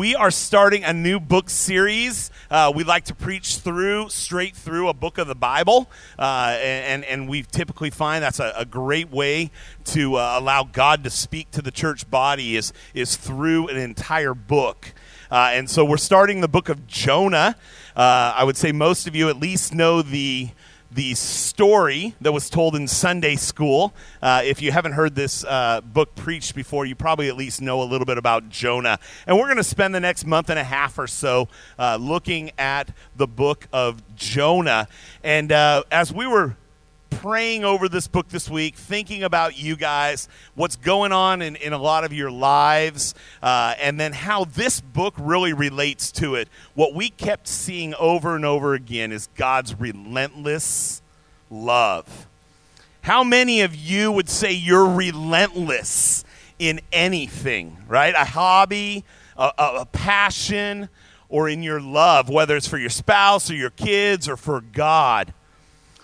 we are starting a new book series. Uh, we like to preach through, straight through a book of the Bible, uh, and, and we typically find that's a, a great way to uh, allow God to speak to the church body is, is through an entire book. Uh, and so we're starting the book of Jonah. Uh, I would say most of you at least know the the story that was told in Sunday school. Uh, if you haven't heard this uh, book preached before, you probably at least know a little bit about Jonah. And we're going to spend the next month and a half or so uh, looking at the book of Jonah. And uh, as we were praying over this book this week, thinking about you guys, what's going on in, in a lot of your lives, uh, and then how this book really relates to it. What we kept seeing over and over again is God's relentless love. How many of you would say you're relentless in anything, right? A hobby, a, a, a passion, or in your love, whether it's for your spouse or your kids or for God?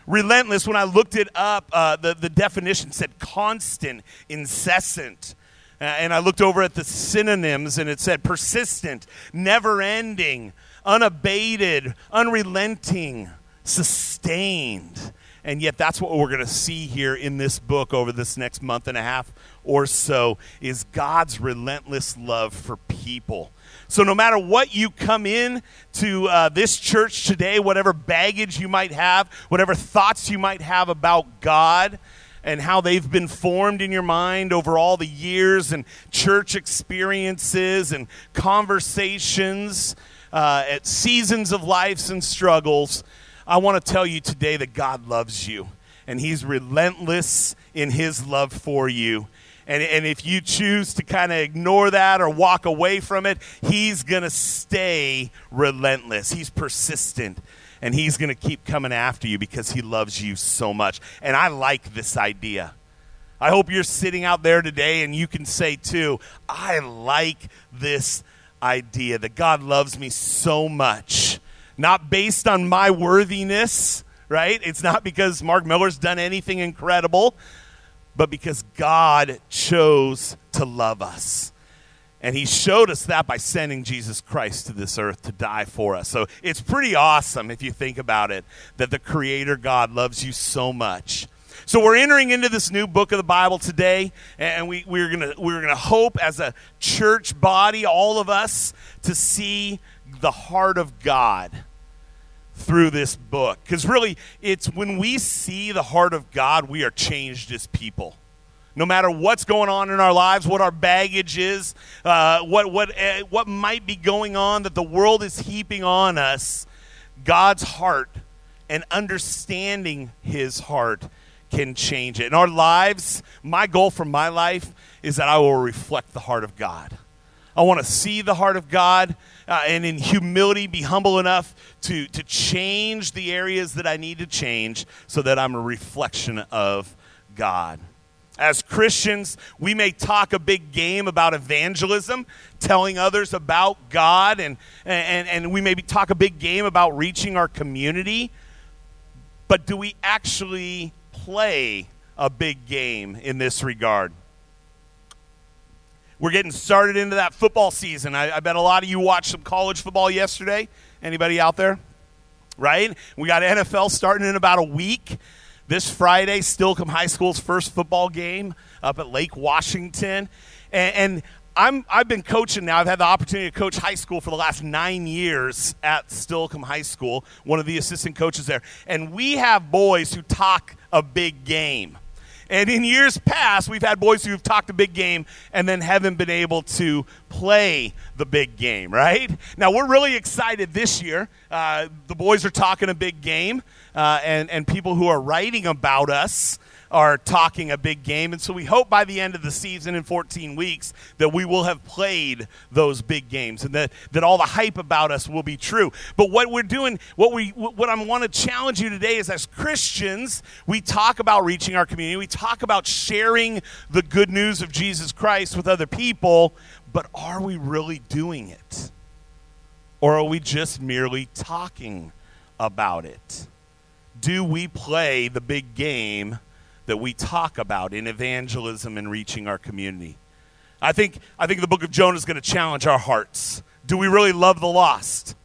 Relentless, when I looked it up, uh, the, the definition said constant, incessant. Uh, and I looked over at the synonyms and it said persistent, never ending, unabated, unrelenting, sustained. And yet that's what we're going to see here in this book over this next month and a half or so is God's relentless love for people. So, no matter what you come in to uh, this church today, whatever baggage you might have, whatever thoughts you might have about God, and how they've been formed in your mind over all the years and church experiences and conversations uh, at seasons of lives and struggles, I want to tell you today that God loves you and He's relentless in His love for you. And, and if you choose to kind of ignore that or walk away from it, he's going to stay relentless. He's persistent. And he's going to keep coming after you because he loves you so much. And I like this idea. I hope you're sitting out there today and you can say, too, I like this idea that God loves me so much. Not based on my worthiness, right? It's not because Mark Miller's done anything incredible but because God chose to love us. And he showed us that by sending Jesus Christ to this earth to die for us. So it's pretty awesome if you think about it that the Creator God loves you so much. So we're entering into this new book of the Bible today, and we, we're gonna we're gonna hope as a church body, all of us, to see the heart of God through this book. Because really, it's when we see the heart of God, we are changed as people. No matter what's going on in our lives, what our baggage is, uh, what, what, uh, what might be going on that the world is heaping on us, God's heart and understanding His heart can change it. In our lives, my goal for my life is that I will reflect the heart of God. I want to see the heart of God uh, and in humility be humble enough to, to change the areas that I need to change so that I'm a reflection of God. As Christians, we may talk a big game about evangelism, telling others about God, and, and, and we maybe talk a big game about reaching our community. But do we actually play a big game in this regard? We're getting started into that football season. I, I, bet a lot of you watched some college football yesterday. Anybody out there? Right? We got NFL starting in about a week. This Friday, Steilacoom High School's first football game up at Lake Washington. And, and I'm, I've been coaching now. I've had the opportunity to coach high school for the last nine years at Steilacoom High School, one of the assistant coaches there. And we have boys who talk a big game. And in years past, we've had boys who've talked a big game and then haven't been able to play the big game, right? Now, we're really excited this year. Uh, the boys are talking a big game, uh, and, and people who are writing about us are talking a big game. And so we hope by the end of the season in 14 weeks that we will have played those big games and that, that all the hype about us will be true. But what we're doing, what we what I want to challenge you today is as Christians, we talk about reaching our community. We talk about sharing the good news of Jesus Christ with other people, but are we really doing it? Or are we just merely talking about it? Do we play the big game that we talk about in evangelism and reaching our community. I think, I think the book of Jonah is going to challenge our hearts Do we really love the lost?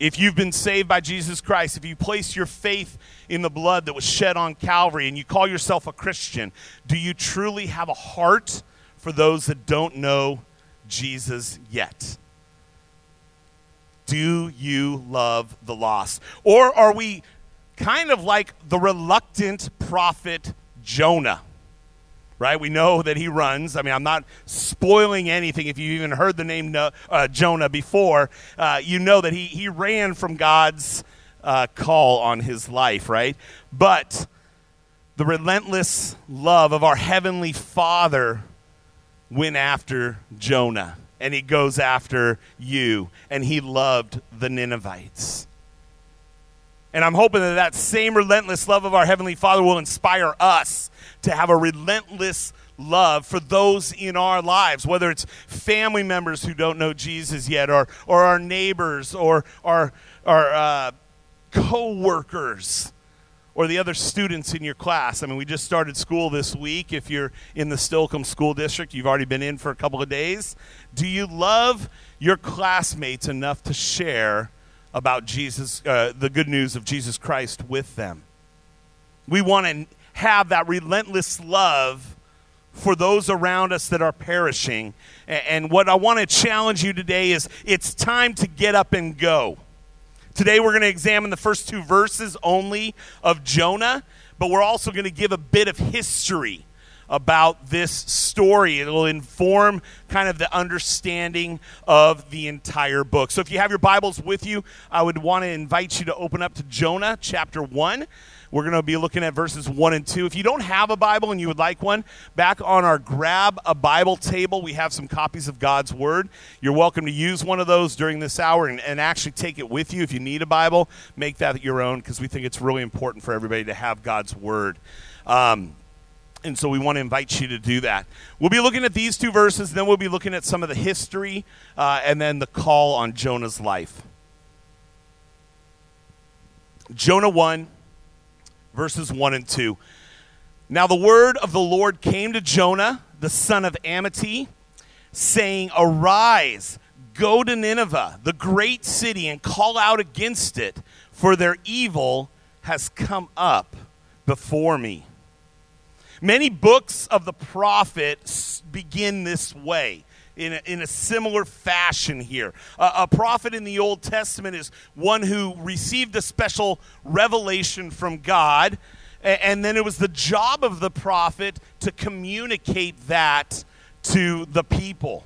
If you've been saved by Jesus Christ, if you place your faith in the blood that was shed on Calvary and you call yourself a Christian, do you truly have a heart for those that don't know Jesus yet? Do you love the lost? Or are we kind of like the reluctant prophet Jonah? right? We know that he runs. I mean, I'm not spoiling anything. If you've even heard the name uh, Jonah before, uh, you know that he, he ran from God's uh, call on his life, right? But the relentless love of our Heavenly Father went after Jonah, and he goes after you, and he loved the Ninevites. And I'm hoping that that same relentless love of our Heavenly Father will inspire us to have a relentless love for those in our lives, whether it's family members who don't know Jesus yet, or, or our neighbors, or our, our uh, co workers, or the other students in your class. I mean, we just started school this week. If you're in the Steilacoom School District, you've already been in for a couple of days. Do you love your classmates enough to share about Jesus, uh, the good news of Jesus Christ with them? We want to have that relentless love for those around us that are perishing. And what I want to challenge you today is it's time to get up and go. Today we're going to examine the first two verses only of Jonah, but we're also going to give a bit of history about this story. It'll inform kind of the understanding of the entire book. So if you have your Bibles with you, I would want to invite you to open up to Jonah chapter 1. We're going to be looking at verses 1 and 2. If you don't have a Bible and you would like one, back on our Grab a Bible table, we have some copies of God's Word. You're welcome to use one of those during this hour and, and actually take it with you. If you need a Bible, make that your own because we think it's really important for everybody to have God's Word. Um, and so we want to invite you to do that. We'll be looking at these two verses, then we'll be looking at some of the history uh, and then the call on Jonah's life. Jonah 1 verses 1 and 2. Now the word of the Lord came to Jonah, the son of Amittai, saying, Arise, go to Nineveh, the great city, and call out against it, for their evil has come up before me. Many books of the prophet begin this way in a, in a similar fashion here. Uh, a prophet in the Old Testament is one who received a special revelation from God, and, then it was the job of the prophet to communicate that to the people.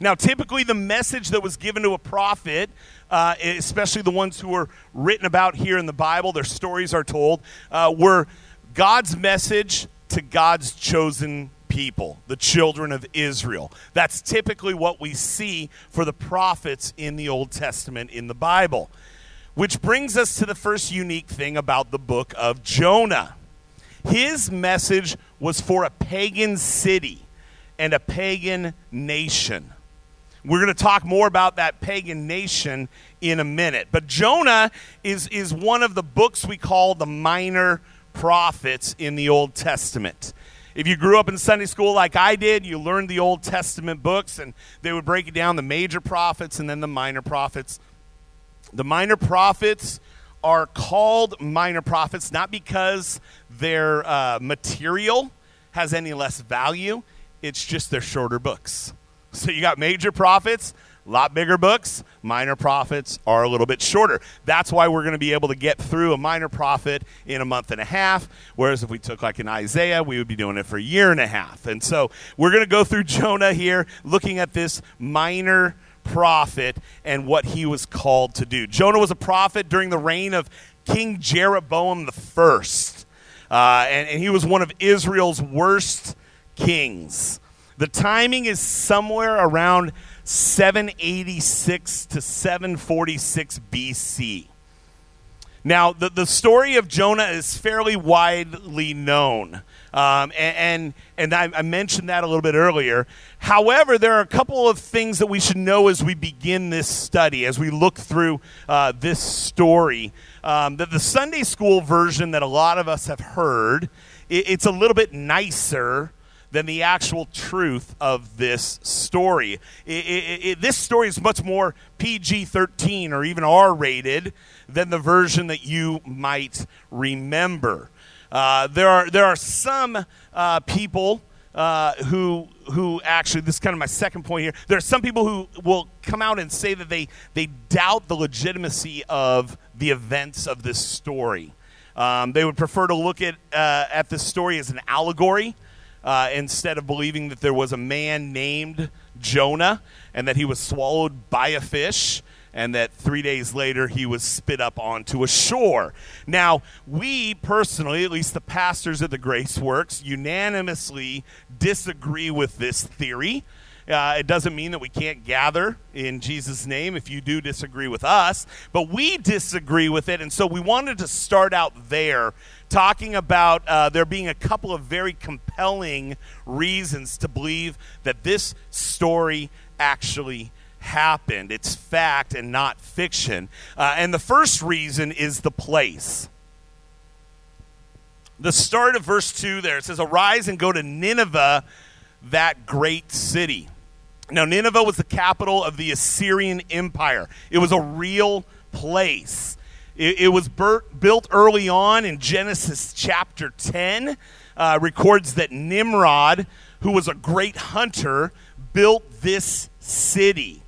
Now, typically, the message that was given to a prophet, uh, especially the ones who were written about here in the Bible, their stories are told, uh, were God's message to God's chosen people, the children of Israel. That's typically what we see for the prophets in the Old Testament in the Bible. Which brings us to the first unique thing about the book of Jonah. His message was for a pagan city and a pagan nation. We're going to talk more about that pagan nation in a minute. But Jonah is, is one of the books we call the minor prophets in the Old Testament. If you grew up in Sunday school like I did, you learned the Old Testament books, and they would break it down the major prophets and then the minor prophets. The minor prophets are called minor prophets not because their uh, material has any less value, it's just their shorter books. So you got major prophets, lot bigger books. Minor prophets are a little bit shorter. That's why we're going to be able to get through a minor prophet in a month and a half. Whereas if we took like an Isaiah, we would be doing it for a year and a half. And so we're going to go through Jonah here, looking at this minor prophet and what he was called to do. Jonah was a prophet during the reign of King Jeroboam the first, uh, and, and he was one of Israel's worst kings. The timing is somewhere around 786 to 746 BC. Now, the, the story of Jonah is fairly widely known. Um, and and, and I, I, mentioned that a little bit earlier. However, there are a couple of things that we should know as we begin this study, as we look through uh, this story. Um, that the Sunday school version that a lot of us have heard, it, it's a little bit nicer than the actual truth of this story. It, it, it, this story is much more PG 13 or even R rated than the version that you might remember. Uh, there, are, there are some uh, people uh, who who actually this is kind of my second point here. There are some people who will come out and say that they they doubt the legitimacy of the events of this story. Um, they would prefer to look at uh, at this story as an allegory uh, instead of believing that there was a man named Jonah and that he was swallowed by a fish and that three days later he was spit up onto a shore. Now, we personally, at least the pastors of the Grace Works, unanimously disagree with this theory. Uh, it doesn't mean that we can't gather in Jesus' name if you do disagree with us, but we disagree with it. And so we wanted to start out there talking about uh, there being a couple of very compelling reasons to believe that this story actually happened. It's fact and not fiction. Uh, and the first reason is the place. The start of verse 2 there it says, Arise and go to Nineveh, that great city. Now, Nineveh was the capital of the Assyrian Empire, it was a real place. It, it was built early on in Genesis chapter 10, uh, records that Nimrod, who was a great hunter, built this city.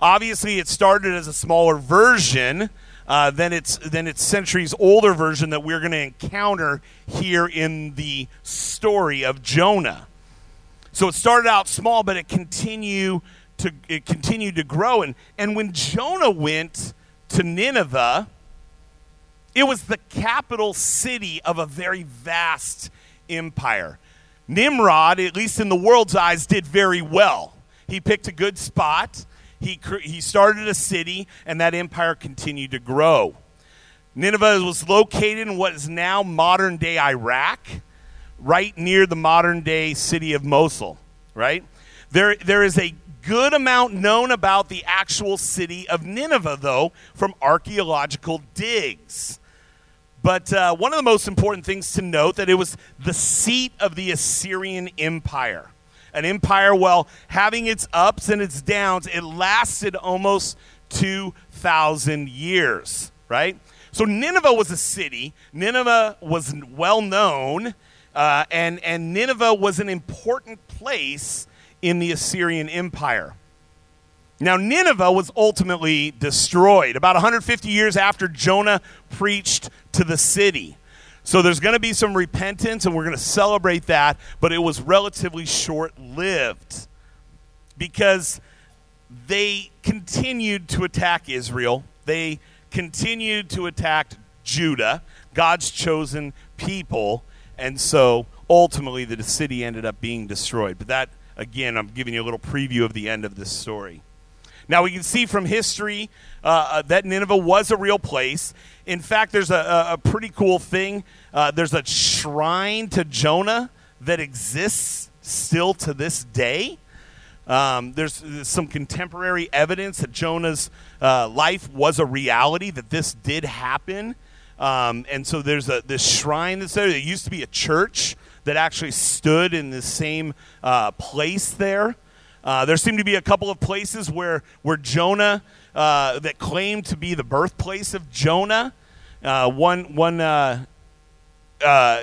Obviously, it started as a smaller version uh, than its than its centuries older version that we're going to encounter here in the story of Jonah. So it started out small, but it continued to it continued to grow. And and when Jonah went to Nineveh, it was the capital city of a very vast empire. Nimrod, at least in the world's eyes, did very well. He picked a good spot. He, he started a city, and that empire continued to grow. Nineveh was located in what is now modern day Iraq, right near the modern day city of Mosul, right? There, there is a good amount known about the actual city of Nineveh, though, from archaeological digs. But uh, one of the most important things to note that it was the seat of the Assyrian Empire an empire, well, having its ups and its downs, it lasted almost 2,000 years, right? So Nineveh was a city. Nineveh was well known, uh, and, and Nineveh was an important place in the Assyrian Empire. Now, Nineveh was ultimately destroyed about 150 years after Jonah preached to the city. So there's going to be some repentance, and we're going to celebrate that, but it was relatively short lived because they continued to attack Israel. They continued to attack Judah, God's chosen people, and so ultimately the city ended up being destroyed. But that, again, I'm giving you a little preview of the end of this story. Now, we can see from history uh, uh, that Nineveh was a real place. In fact, there's a, a pretty cool thing. Uh, there's a shrine to Jonah that exists still to this day. Um, there's, some contemporary evidence that Jonah's uh, life was a reality, that this did happen. Um, and so there's a, this shrine that's there. There used to be a church that actually stood in the same uh, place there. Uh, there seem to be a couple of places where, where Jonah, uh, that claimed to be the birthplace of Jonah. Uh, one, one uh, uh,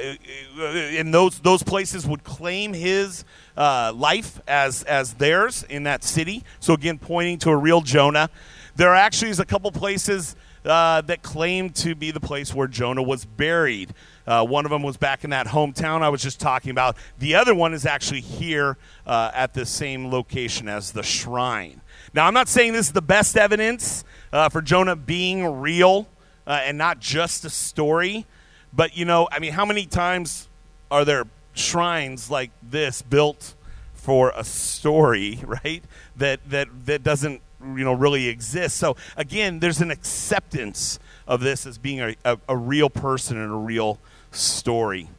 in those, those places would claim his uh, life as, as theirs in that city. So, again, pointing to a real Jonah. There actually is a couple places that claim to be the place where Jonah was buried. Uh, one of them was back in that hometown I was just talking about. The other one is actually here uh, at the same location as the shrine. Now, I'm not saying this is the best evidence uh, for Jonah being real uh, and not just a story, but you know, I mean, how many times are there shrines like this built for a story, right? That that that doesn't you know really exist. So again, there's an acceptance of this as being a, a, a real person and a real story.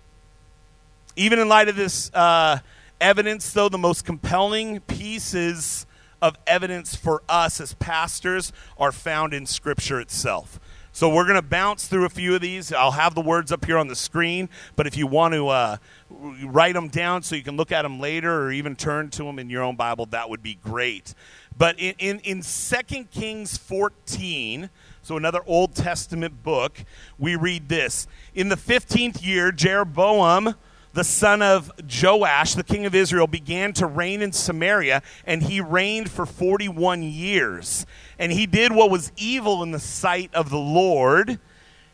Even in light of this uh, evidence, though, the most compelling pieces of evidence for us as pastors are found in Scripture itself. So we're going to bounce through a few of these. I'll have the words up here on the screen, but if you want to uh, write them down so you can look at them later or even turn to them in your own Bible, that would be great. But in, in, in 2 Kings 14, so another Old Testament book, we read this. In the 15th year, Jeroboam the son of Joash, the king of Israel, began to reign in Samaria, and he reigned for 41 years. And he did what was evil in the sight of the Lord.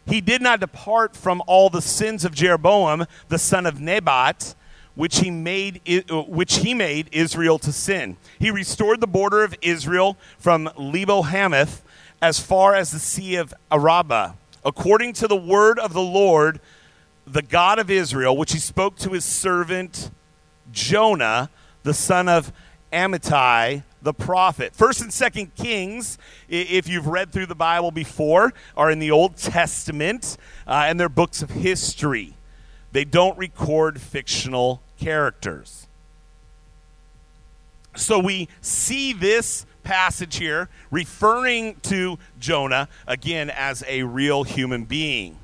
He did not depart from all the sins of Jeroboam, the son of Nebat, which he made which he made Israel to sin. He restored the border of Israel from Lebo Hamath as far as the sea of Araba, according to the word of the Lord the God of Israel, which he spoke to his servant Jonah, the son of Amittai, the prophet. First and Second Kings, if you've read through the Bible before, are in the Old Testament, uh, and they're books of history. They don't record fictional characters. So we see this passage here referring to Jonah again as a real human being.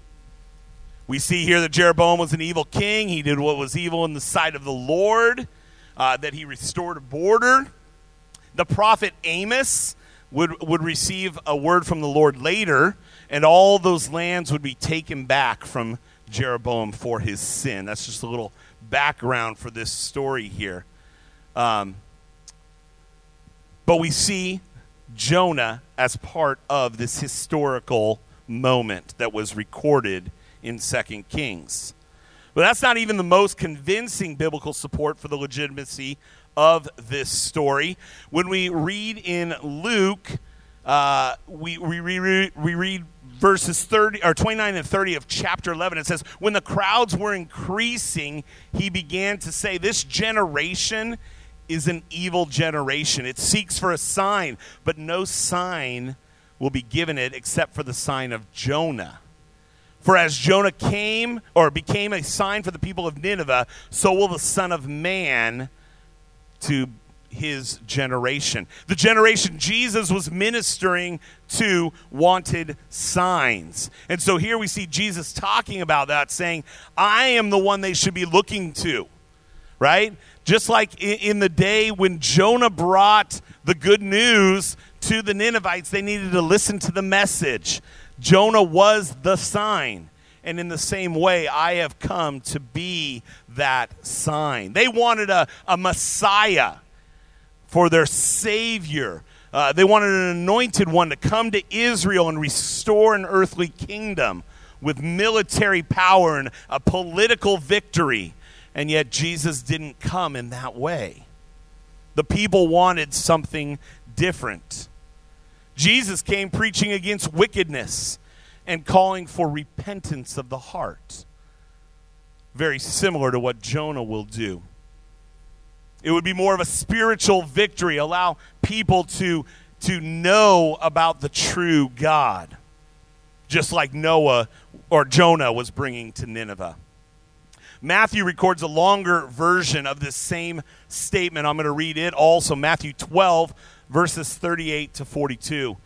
We see here that Jeroboam was an evil king. He did what was evil in the sight of the Lord, uh, that he restored a border. The prophet Amos would, would receive a word from the Lord later, and all those lands would be taken back from Jeroboam for his sin. That's just a little background for this story here. Um, but we see Jonah as part of this historical moment that was recorded in Second Kings. But that's not even the most convincing biblical support for the legitimacy of this story. When we read in Luke, uh, we, we, we, we read verses 30 or 29 and 30 of chapter 11 it says when the crowds were increasing he began to say this generation is an evil generation. It seeks for a sign but no sign will be given it except for the sign of jonah. For as Jonah came or became a sign for the people of Nineveh, so will the Son of Man to his generation. The generation Jesus was ministering to wanted signs. And so here we see Jesus talking about that, saying, I am the one they should be looking to, right? Just like in the day when Jonah brought the good news to the Ninevites, they needed to listen to the message. Jonah was the sign. And in the same way, I have come to be that sign. They wanted a, a Messiah for their Savior. Uh, they wanted an anointed one to come to Israel and restore an earthly kingdom with military power and a political victory. And yet, Jesus didn't come in that way. The people wanted something different. Jesus came preaching against wickedness and calling for repentance of the heart. Very similar to what Jonah will do. It would be more of a spiritual victory, allow people to, to know about the true God, just like Noah or Jonah was bringing to Nineveh. Matthew records a longer version of this same statement. I'm going to read it also, Matthew 12, verses 38 to 42.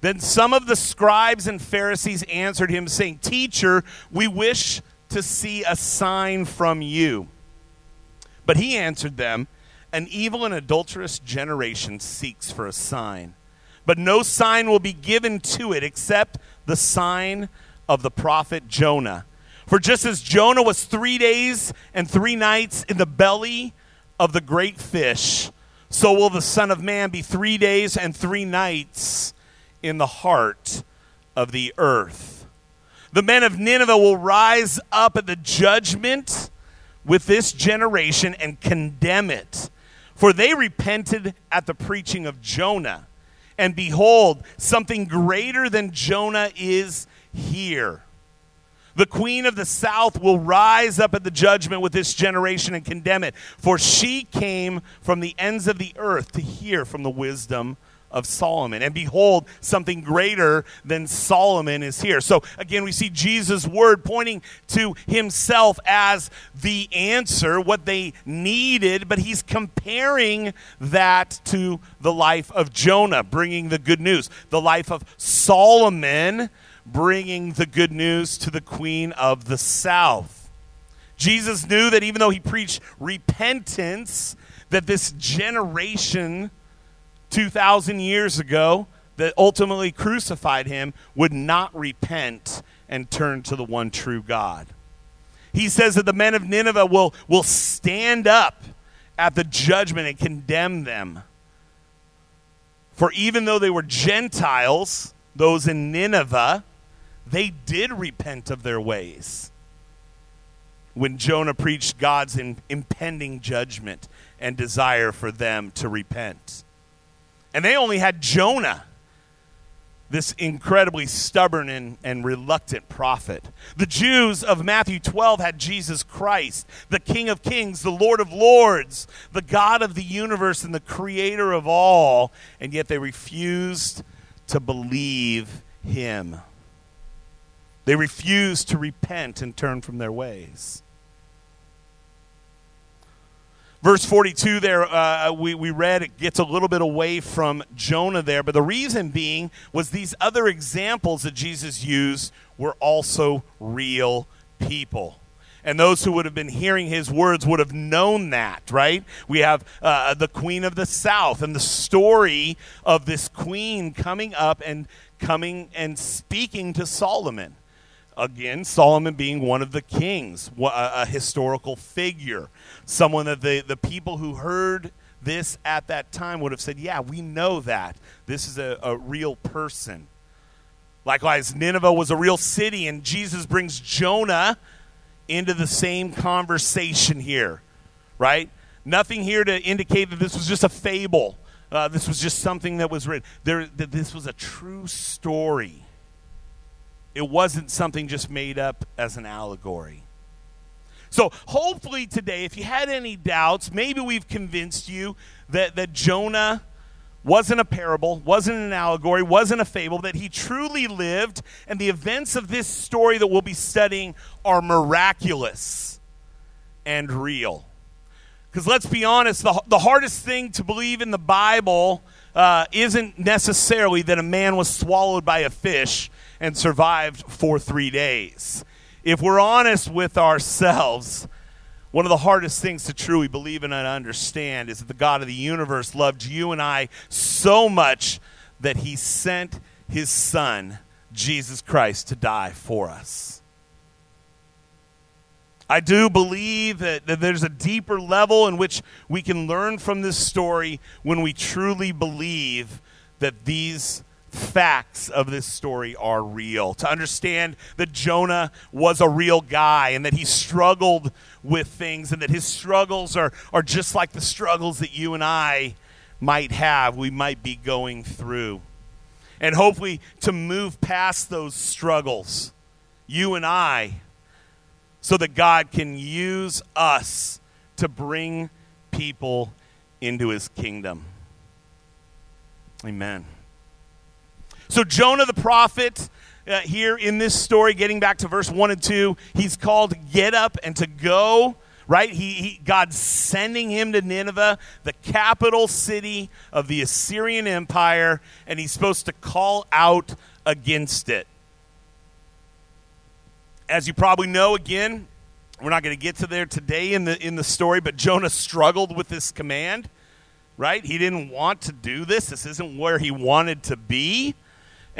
Then some of the scribes and Pharisees answered him, saying, Teacher, we wish to see a sign from you. But he answered them, An evil and adulterous generation seeks for a sign, but no sign will be given to it except the sign of the prophet Jonah. For just as Jonah was three days and three nights in the belly of the great fish, so will the Son of Man be three days and three nights in the heart of the earth. The men of Nineveh will rise up at the judgment with this generation and condemn it. For they repented at the preaching of Jonah. And behold, something greater than Jonah is here. The queen of the south will rise up at the judgment with this generation and condemn it, for she came from the ends of the earth to hear from the wisdom of Solomon. And behold, something greater than Solomon is here. So again, we see Jesus' word pointing to himself as the answer, what they needed, but he's comparing that to the life of Jonah, bringing the good news. The life of Solomon bringing the good news to the queen of the south. Jesus knew that even though he preached repentance, that this generation 2,000 years ago that ultimately crucified him would not repent and turn to the one true God. He says that the men of Nineveh will, will stand up at the judgment and condemn them. For even though they were Gentiles, those in Nineveh, they did repent of their ways. When Jonah preached God's in, impending judgment and desire for them to repent. And they only had Jonah this incredibly stubborn and, and reluctant prophet. The Jews of Matthew 12 had Jesus Christ, the King of Kings, the Lord of Lords, the God of the universe, and the Creator of all, and yet they refused to believe Him. They refused to repent and turn from their ways. Verse 42 there, uh, we, we read, it gets a little bit away from Jonah there, but the reason being was these other examples that Jesus used were also real people. And those who would have been hearing his words would have known that, right? We have uh, the queen of the south and the story of this queen coming up and coming and speaking to Solomon. Again, Solomon being one of the kings, a, historical figure, someone that the, the people who heard this at that time would have said, Yeah, we know that. This is a, a real person. Likewise, Nineveh was a real city, and Jesus brings Jonah into the same conversation here, right? Nothing here to indicate that this was just a fable. Uh, this was just something that was written. There, that this was a true story it wasn't something just made up as an allegory. So, hopefully, today, if you had any doubts, maybe we've convinced you that, that Jonah wasn't a parable, wasn't an allegory, wasn't a fable, that he truly lived, and the events of this story that we'll be studying are miraculous and real. Because let's be honest, the, the hardest thing to believe in the Bible uh, isn't necessarily that a man was swallowed by a fish and survived for three days. If we're honest with ourselves, one of the hardest things to truly believe in and understand is that the God of the universe loved you and I so much that he sent his son, Jesus Christ, to die for us. I do believe that, that, there's a deeper level in which we can learn from this story when we truly believe that these facts of this story are real. To understand that Jonah was a real guy and that he struggled with things and that his struggles are, are just like the struggles that you and I might have, we might be going through. And hopefully to move past those struggles, you and I, so that God can use us to bring people into his kingdom. Amen. So, Jonah the prophet, uh, here in this story, getting back to verse 1 and 2, he's called to get up and to go, right? He, he, God's sending him to Nineveh, the capital city of the Assyrian Empire, and he's supposed to call out against it. As you probably know, again, we're not going to get to there today in the, in the story, but Jonah struggled with this command, right? He didn't want to do this. This isn't where he wanted to be.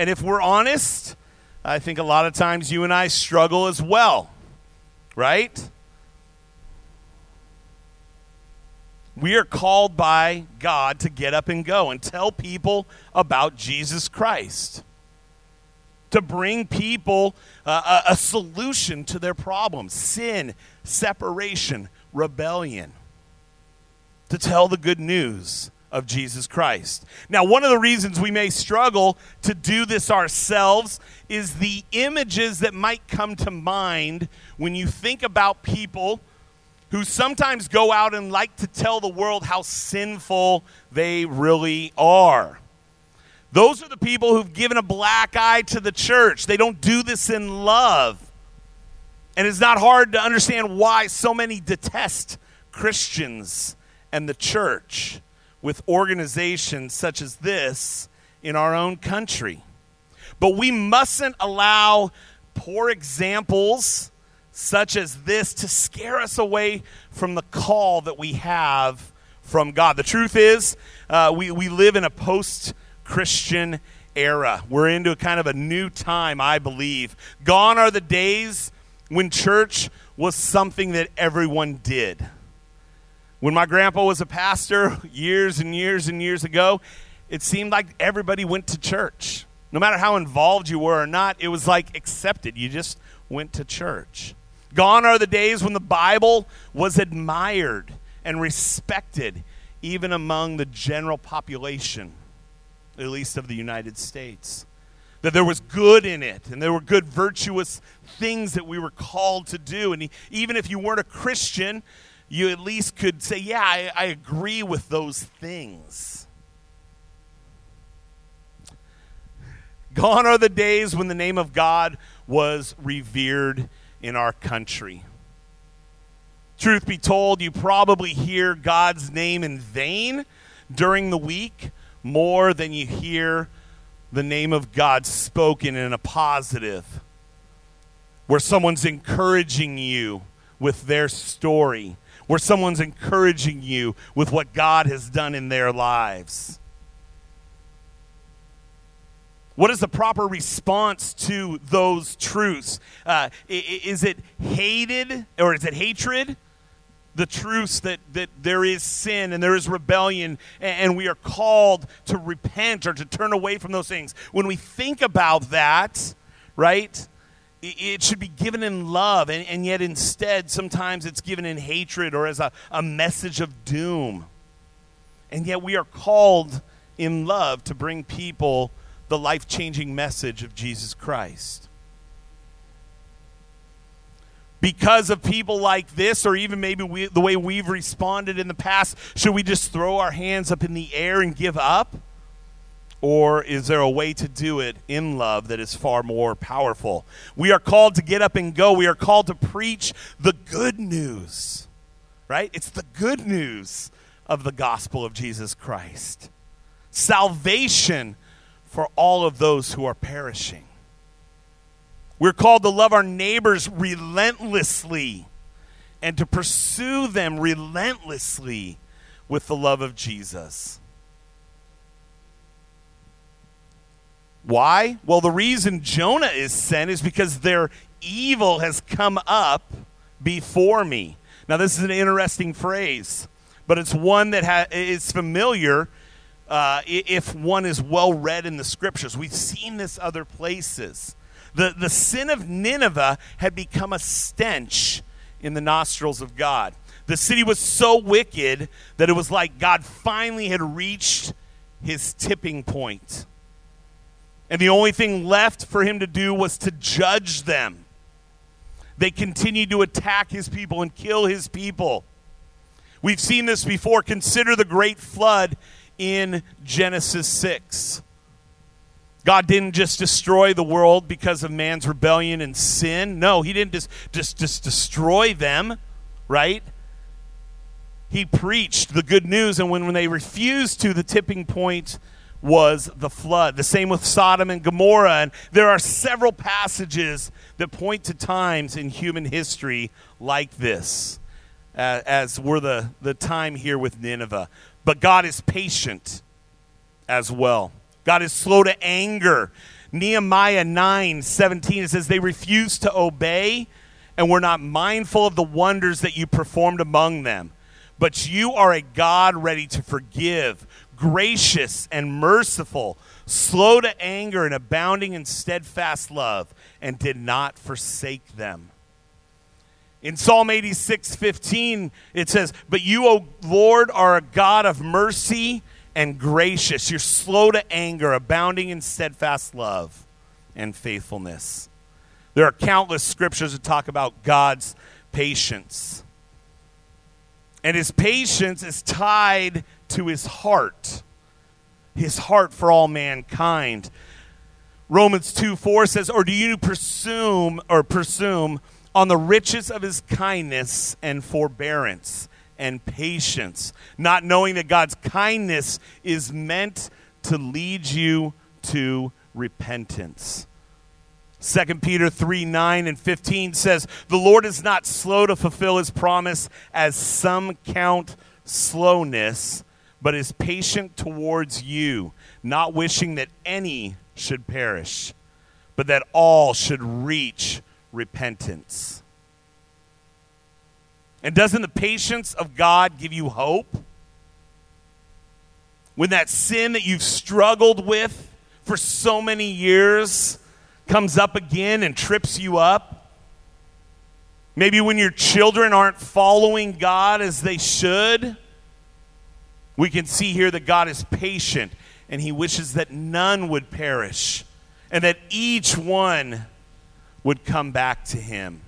And if we're honest, I think a lot of times you and I struggle as well, right? We are called by God to get up and go and tell people about Jesus Christ, to bring people uh, a, a solution to their problems sin, separation, rebellion, to tell the good news of Jesus Christ. Now, one of the reasons we may struggle to do this ourselves is the images that might come to mind when you think about people who sometimes go out and like to tell the world how sinful they really are. Those are the people who've given a black eye to the church. They don't do this in love. And it's not hard to understand why so many detest Christians and the church with organizations such as this in our own country. But we mustn't allow poor examples such as this to scare us away from the call that we have from God. The truth is, uh, we, we live in a post Christian era. We're into a kind of a new time, I believe. Gone are the days when church was something that everyone did. When my grandpa was a pastor years and years and years ago, it seemed like everybody went to church. No matter how involved you were or not, it was like accepted. You just went to church. Gone are the days when the Bible was admired and respected, even among the general population, at least of the United States. That there was good in it, and there were good, virtuous things that we were called to do. And even if you weren't a Christian, you at least could say, Yeah, I, I agree with those things. Gone are the days when the name of God was revered in our country. Truth be told, you probably hear God's name in vain during the week more than you hear the name of God spoken in a positive, where someone's encouraging you with their story, where someone's encouraging you with what God has done in their lives. What is the proper response to those truths? Uh, is it hated or is it hatred? The truths that, that there is sin and there is rebellion, and we are called to repent or to turn away from those things. When we think about that, right, it should be given in love, and, and yet instead, sometimes it's given in hatred or as a, a message of doom. And yet, we are called in love to bring people the life changing message of Jesus Christ. Because of people like this, or even maybe we, the way we've responded in the past, should we just throw our hands up in the air and give up? Or is there a way to do it in love that is far more powerful? We are called to get up and go. We are called to preach the good news, right? It's the good news of the gospel of Jesus Christ. Salvation for all of those who are perishing. We're called to love our neighbors relentlessly and to pursue them relentlessly with the love of Jesus. Why? Well, the reason Jonah is sent is because their evil has come up before me. Now, this is an interesting phrase, but it's one that ha- is familiar uh, if one is well read in the scriptures. We've seen this other places. The, the sin of Nineveh had become a stench in the nostrils of God. The city was so wicked that it was like God finally had reached his tipping point. And the only thing left for him to do was to judge them. They continued to attack his people and kill his people. We've seen this before. Consider the great flood in Genesis 6. God didn't just destroy the world because of man's rebellion and sin. No, he didn't just, just, just destroy them, right? He preached the good news, and when, when they refused to, the tipping point was the flood. The same with Sodom and Gomorrah. And there are several passages that point to times in human history like this, uh, as were the, the time here with Nineveh. But God is patient as well. God is slow to anger. Nehemiah 9 17, it says, They refused to obey and were not mindful of the wonders that you performed among them. But you are a God ready to forgive, gracious and merciful, slow to anger and abounding in steadfast love, and did not forsake them. In Psalm 86 15, it says, But you, O Lord, are a God of mercy and gracious. You're slow to anger, abounding in steadfast love and faithfulness. There are countless scriptures that talk about God's patience. And his patience is tied to his heart, his heart for all mankind. Romans 2 4 says, Or do you presume or presume on the riches of his kindness and forbearance and patience, not knowing that God's kindness is meant to lead you to repentance. 2 Peter 3 9 and 15 says, The Lord is not slow to fulfill his promise, as some count slowness, but is patient towards you, not wishing that any should perish, but that all should reach repentance. And doesn't the patience of God give you hope? When that sin that you've struggled with for so many years comes up again and trips you up. Maybe when your children aren't following God as they should. We can see here that God is patient and he wishes that none would perish and that each one would come back to him.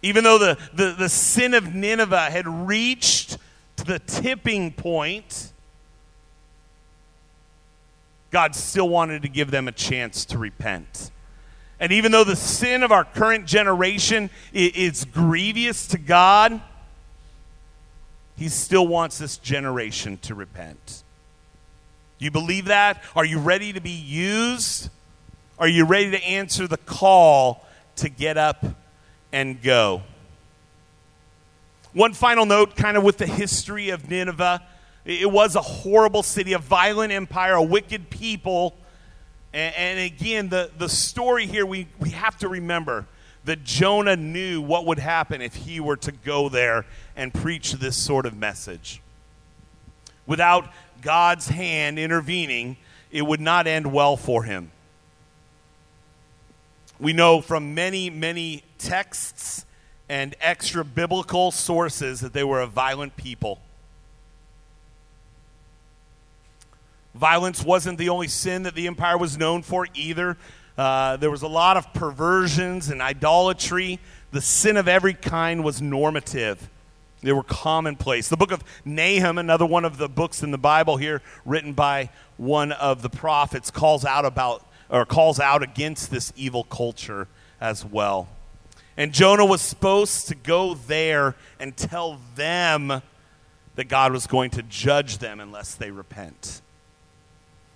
Even though the, the, the sin of Nineveh had reached to the tipping point, God still wanted to give them a chance to repent. And even though the sin of our current generation is grievous to God, He still wants this generation to repent. You believe that? Are you ready to be used? Are you ready to answer the call to get up and go? One final note, kind of with the history of Nineveh. It was a horrible city, a violent empire, a wicked people. And, and again, the, the story here, we, we have to remember that Jonah knew what would happen if he were to go there and preach this sort of message. Without God's hand intervening, it would not end well for him. We know from many, many texts and extra biblical sources that they were a violent people. Violence wasn't the only sin that the empire was known for either. Uh, there was a lot of perversions and idolatry. The sin of every kind was normative. They were commonplace. The book of Nahum, another one of the books in the Bible here, written by one of the prophets, calls out about or calls out against this evil culture as well. And Jonah was supposed to go there and tell them that God was going to judge them unless they repent.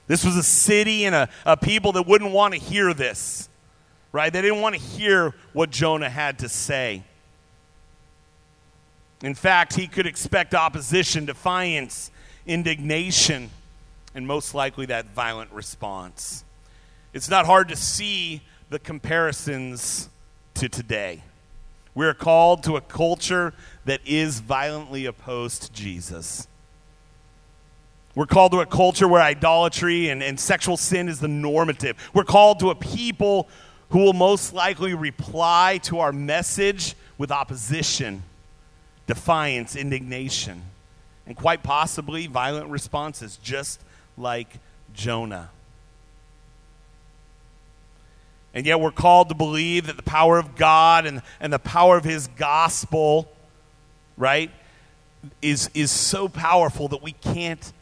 This was a city and a, a people that wouldn't want to hear this, right? They didn't want to hear what Jonah had to say. In fact, he could expect opposition, defiance, indignation, and most likely that violent response. It's not hard to see the comparisons to today. We're called to a culture that is violently opposed to Jesus. We're called to a culture where idolatry and, and sexual sin is the normative. We're called to a people who will most likely reply to our message with opposition, defiance, indignation, and quite possibly violent responses, just like Jonah. And yet we're called to believe that the power of God and, and the power of His gospel, right, is, is so powerful that we can't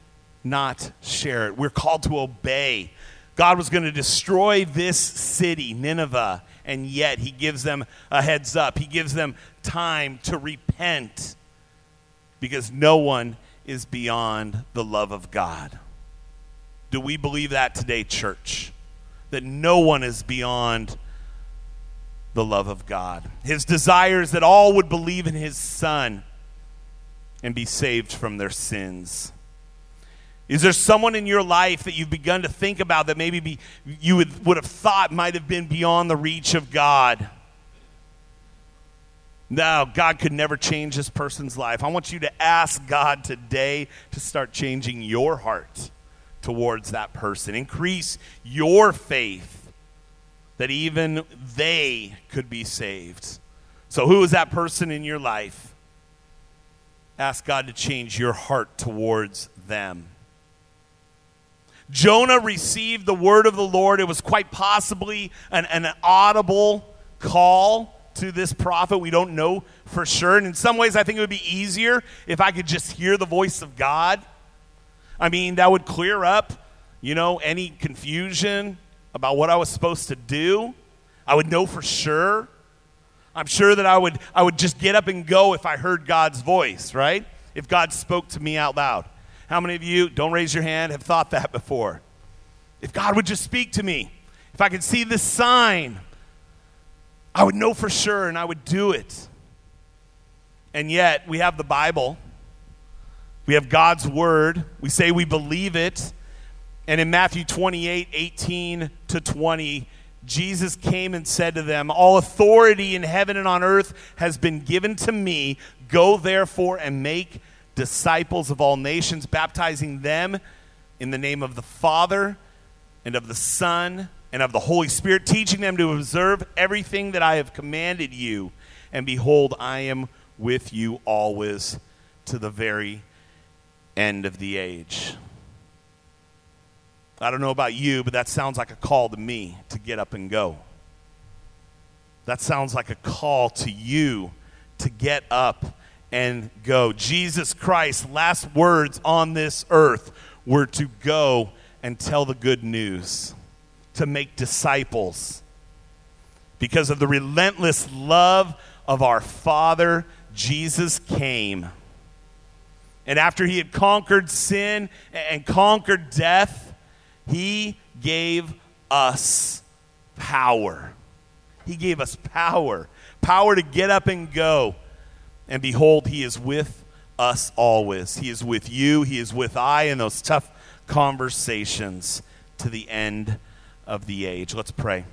not share it. We're called to obey. God was going to destroy this city, Nineveh, and yet he gives them a heads up. He gives them time to repent because no one is beyond the love of God. Do we believe that today, church? That no one is beyond the love of God. His desire is that all would believe in his Son and be saved from their sins. Is there someone in your life that you've begun to think about that maybe be, you would, would have thought might have been beyond the reach of God? No, God could never change this person's life. I want you to ask God today to start changing your heart towards that person. Increase your faith that even they could be saved. So, who is that person in your life? Ask God to change your heart towards them. Jonah received the word of the Lord. It was quite possibly an, an audible call to this prophet. We don't know for sure. And in some ways, I think it would be easier if I could just hear the voice of God. I mean, that would clear up, you know, any confusion about what I was supposed to do. I would know for sure. I'm sure that I would, I would just get up and go if I heard God's voice, right? If God spoke to me out loud. How many of you, don't raise your hand, have thought that before? If God would just speak to me, if I could see this sign, I would know for sure and I would do it. And yet, we have the Bible, we have God's Word, we say we believe it. And in Matthew 28 18 to 20, Jesus came and said to them, All authority in heaven and on earth has been given to me. Go therefore and make disciples of all nations, baptizing them in the name of the Father and of the Son and of the Holy Spirit, teaching them to observe everything that I have commanded you. And behold, I am with you always to the very end of the age. I don't know about you, but that sounds like a call to me to get up and go. That sounds like a call to you to get up and go. Jesus Christ's last words on this earth were to go and tell the good news, to make disciples. Because of the relentless love of our Father, Jesus came. And after he had conquered sin and conquered death, he gave us power. He gave us power. Power to get up and go. And behold, He is with us always. He is with you. He is with I in those tough conversations to the end of the age. Let's pray.